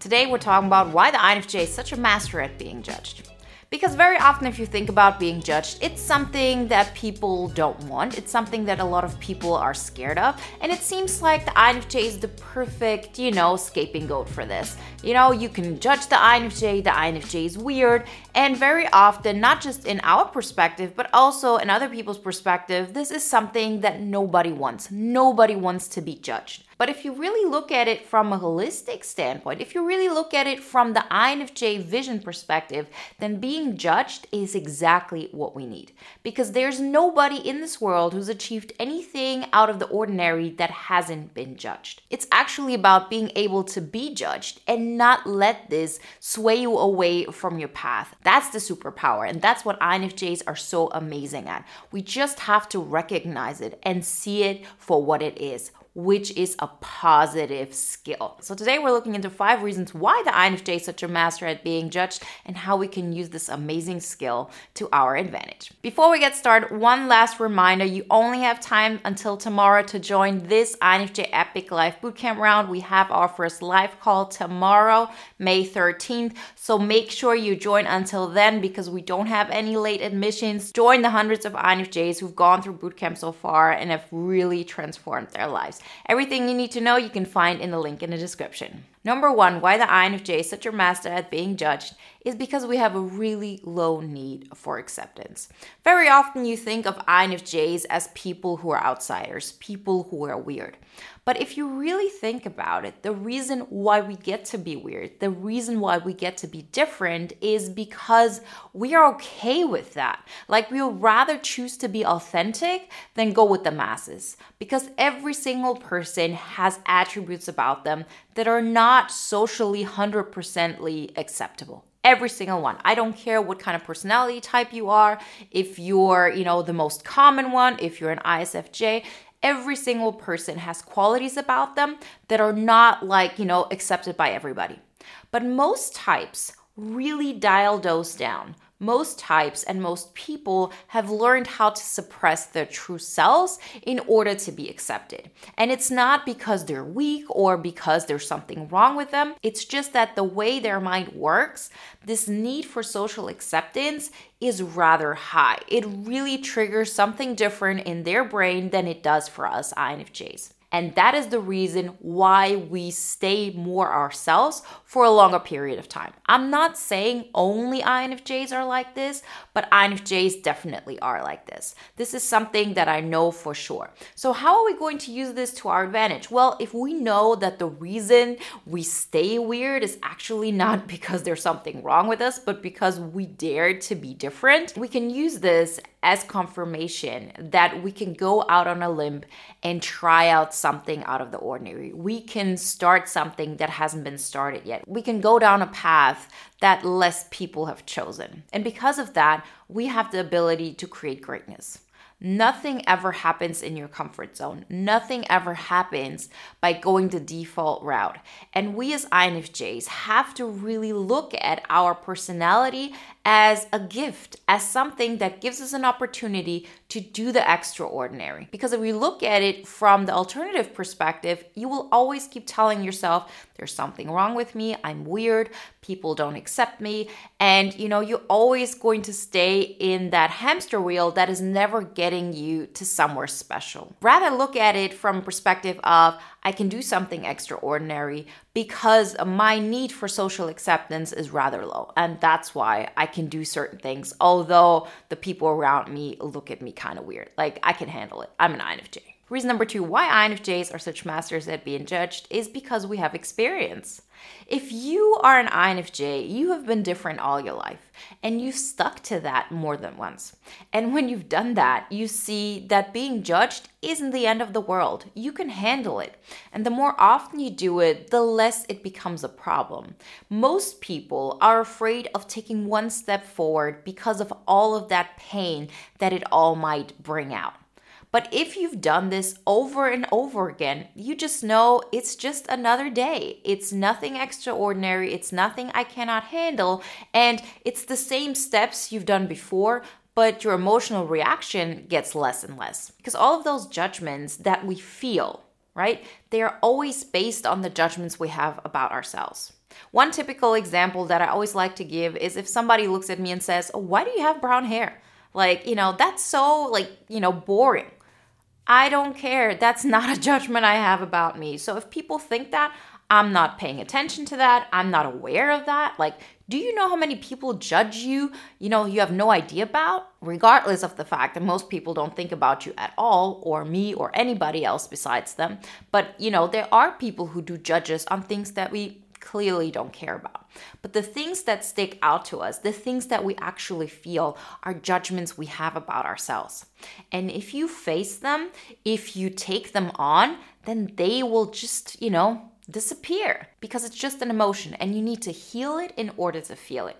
Today we're talking about why the INFJ is such a master at being judged. Because very often, if you think about being judged, it's something that people don't want. It's something that a lot of people are scared of. And it seems like the INFJ is the perfect, you know, scapegoat for this. You know, you can judge the INFJ, the INFJ is weird. And very often, not just in our perspective, but also in other people's perspective, this is something that nobody wants. Nobody wants to be judged. But if you really look at it from a holistic standpoint, if you really look at it from the INFJ vision perspective, then being judged is exactly what we need. Because there's nobody in this world who's achieved anything out of the ordinary that hasn't been judged. It's actually about being able to be judged and not let this sway you away from your path. That's the superpower, and that's what INFJs are so amazing at. We just have to recognize it and see it for what it is which is a positive skill. So today we're looking into five reasons why the INFJ is such a master at being judged and how we can use this amazing skill to our advantage. Before we get started, one last reminder, you only have time until tomorrow to join this INFJ Epic Life Bootcamp round. We have our first live call tomorrow, May 13th. So make sure you join until then because we don't have any late admissions. Join the hundreds of INFJs who've gone through bootcamp so far and have really transformed their lives. Everything you need to know you can find in the link in the description. Number one, why the INFJ is such a master at being judged is because we have a really low need for acceptance. Very often you think of INFJs as people who are outsiders, people who are weird. But if you really think about it, the reason why we get to be weird, the reason why we get to be different is because we are okay with that. Like we'll rather choose to be authentic than go with the masses because every single person has attributes about them that are not socially 100%ly acceptable every single one i don't care what kind of personality type you are if you're you know the most common one if you're an isfj every single person has qualities about them that are not like you know accepted by everybody. But most types really dial those down most types and most people have learned how to suppress their true selves in order to be accepted. And it's not because they're weak or because there's something wrong with them. It's just that the way their mind works, this need for social acceptance is rather high. It really triggers something different in their brain than it does for us INFJs. And that is the reason why we stay more ourselves for a longer period of time. I'm not saying only INFJs are like this, but INFJs definitely are like this. This is something that I know for sure. So, how are we going to use this to our advantage? Well, if we know that the reason we stay weird is actually not because there's something wrong with us, but because we dare to be different, we can use this as confirmation that we can go out on a limb and try out something out of the ordinary. We can start something that hasn't been started yet. We can go down a path that less people have chosen. And because of that, we have the ability to create greatness. Nothing ever happens in your comfort zone. Nothing ever happens by going the default route. And we as INFJs have to really look at our personality as a gift, as something that gives us an opportunity to do the extraordinary. Because if we look at it from the alternative perspective, you will always keep telling yourself, there's something wrong with me, I'm weird, people don't accept me, and you know, you're always going to stay in that hamster wheel that is never getting you to somewhere special. Rather look at it from a perspective of I can do something extraordinary because my need for social acceptance is rather low. And that's why I can do certain things, although the people around me look at me kind of weird. Like, I can handle it. I'm an INFJ. Reason number two why INFJs are such masters at being judged is because we have experience. If you are an INFJ, you have been different all your life and you've stuck to that more than once. And when you've done that, you see that being judged isn't the end of the world. You can handle it. And the more often you do it, the less it becomes a problem. Most people are afraid of taking one step forward because of all of that pain that it all might bring out. But if you've done this over and over again, you just know it's just another day. It's nothing extraordinary, it's nothing I cannot handle, and it's the same steps you've done before, but your emotional reaction gets less and less. Because all of those judgments that we feel, right, they are always based on the judgments we have about ourselves. One typical example that I always like to give is if somebody looks at me and says, oh, Why do you have brown hair? Like, you know, that's so, like, you know, boring. I don't care. That's not a judgment I have about me. So if people think that, I'm not paying attention to that. I'm not aware of that. Like, do you know how many people judge you, you know, you have no idea about? Regardless of the fact that most people don't think about you at all, or me, or anybody else besides them. But, you know, there are people who do judge us on things that we clearly don't care about. But the things that stick out to us, the things that we actually feel, are judgments we have about ourselves. And if you face them, if you take them on, then they will just, you know, disappear because it's just an emotion and you need to heal it in order to feel it.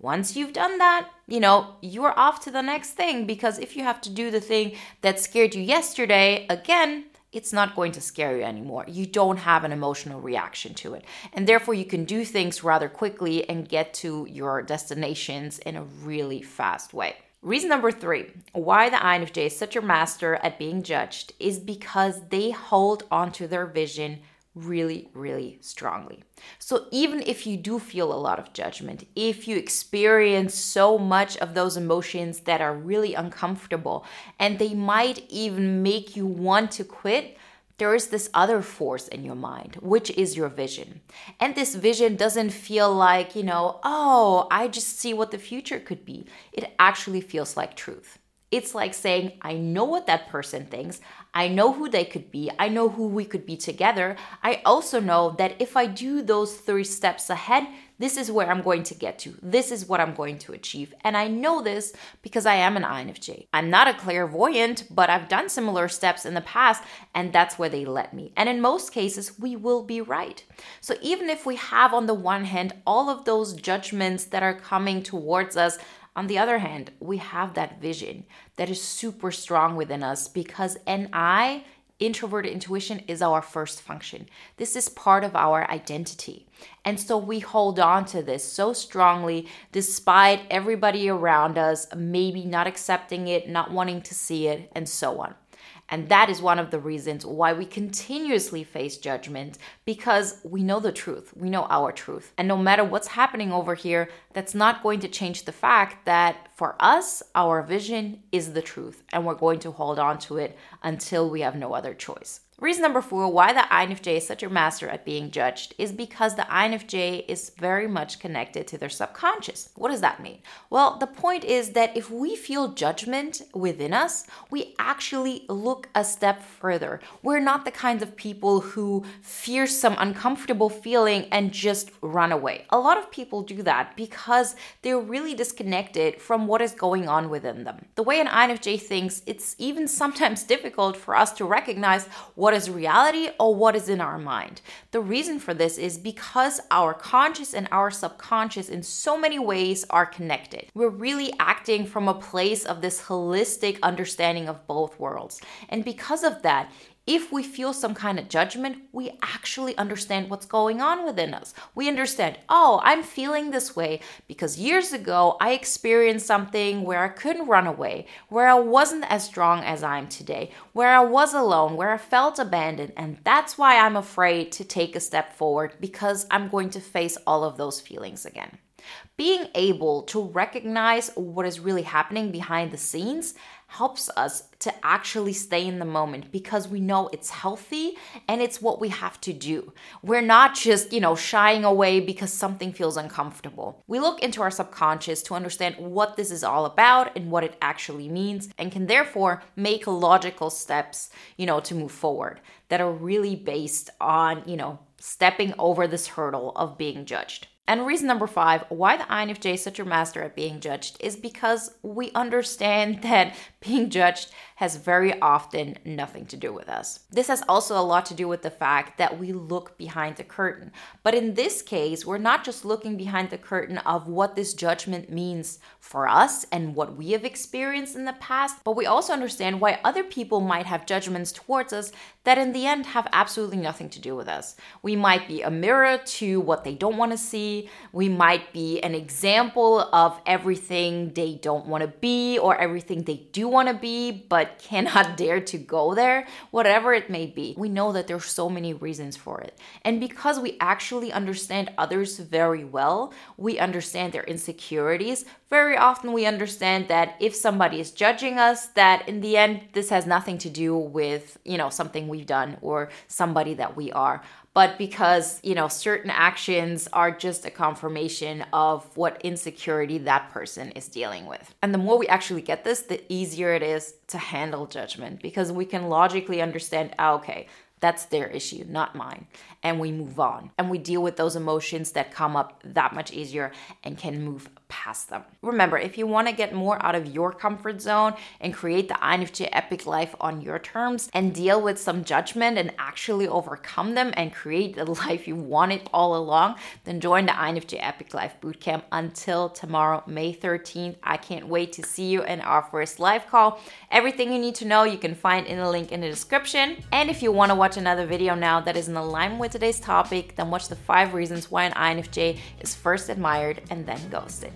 Once you've done that, you know, you're off to the next thing because if you have to do the thing that scared you yesterday again, it's not going to scare you anymore. You don't have an emotional reaction to it. And therefore, you can do things rather quickly and get to your destinations in a really fast way. Reason number three why the INFJ is such a master at being judged is because they hold onto their vision really, really strongly. So, even if you do feel a lot of judgment, if you experience so much of those emotions that are really uncomfortable and they might even make you want to quit, there is this other force in your mind, which is your vision. And this vision doesn't feel like, you know, oh, I just see what the future could be. It actually feels like truth. It's like saying, I know what that person thinks. I know who they could be. I know who we could be together. I also know that if I do those three steps ahead, this is where I'm going to get to. This is what I'm going to achieve. And I know this because I am an INFJ. I'm not a clairvoyant, but I've done similar steps in the past, and that's where they led me. And in most cases, we will be right. So even if we have, on the one hand, all of those judgments that are coming towards us, on the other hand, we have that vision that is super strong within us because NI, introverted intuition, is our first function. This is part of our identity. And so we hold on to this so strongly despite everybody around us maybe not accepting it, not wanting to see it, and so on. And that is one of the reasons why we continuously face judgment because we know the truth. We know our truth. And no matter what's happening over here, that's not going to change the fact that for us, our vision is the truth. And we're going to hold on to it until we have no other choice. Reason number four why the INFJ is such a master at being judged is because the INFJ is very much connected to their subconscious. What does that mean? Well, the point is that if we feel judgment within us, we actually look a step further. We're not the kinds of people who fear some uncomfortable feeling and just run away. A lot of people do that because they're really disconnected from what is going on within them. The way an INFJ thinks, it's even sometimes difficult for us to recognize what what is reality or what is in our mind. The reason for this is because our conscious and our subconscious, in so many ways, are connected. We're really acting from a place of this holistic understanding of both worlds. And because of that, if we feel some kind of judgment, we actually understand what's going on within us. We understand, oh, I'm feeling this way because years ago I experienced something where I couldn't run away, where I wasn't as strong as I am today, where I was alone, where I felt abandoned. And that's why I'm afraid to take a step forward because I'm going to face all of those feelings again. Being able to recognize what is really happening behind the scenes helps us to actually stay in the moment because we know it's healthy and it's what we have to do. We're not just, you know, shying away because something feels uncomfortable. We look into our subconscious to understand what this is all about and what it actually means and can therefore make logical steps, you know, to move forward that are really based on, you know, stepping over this hurdle of being judged. And reason number five why the INFJ is such a master at being judged is because we understand that being judged has very often nothing to do with us. This has also a lot to do with the fact that we look behind the curtain. But in this case, we're not just looking behind the curtain of what this judgment means for us and what we have experienced in the past, but we also understand why other people might have judgments towards us that in the end have absolutely nothing to do with us. We might be a mirror to what they don't want to see We might be an example of everything they don't want to be or everything they do want to be but cannot dare to go there, whatever it may be. We know that there's so many reasons for it. And because we actually understand others very well, we understand their insecurities. Very often we understand that if somebody is judging us, that in the end this has nothing to do with, you know, something we've done or somebody that we are but because you know certain actions are just a confirmation of what insecurity that person is dealing with and the more we actually get this the easier it is to handle judgment because we can logically understand oh, okay that's their issue, not mine. And we move on and we deal with those emotions that come up that much easier and can move past them. Remember, if you want to get more out of your comfort zone and create the INFJ epic life on your terms and deal with some judgment and actually overcome them and create the life you wanted all along, then join the INFJ epic life bootcamp until tomorrow, May 13th. I can't wait to see you in our first live call. Everything you need to know you can find in the link in the description. And if you want to watch another video now that is in alignment with today's topic, then watch the five reasons why an INFJ is first admired and then ghosted.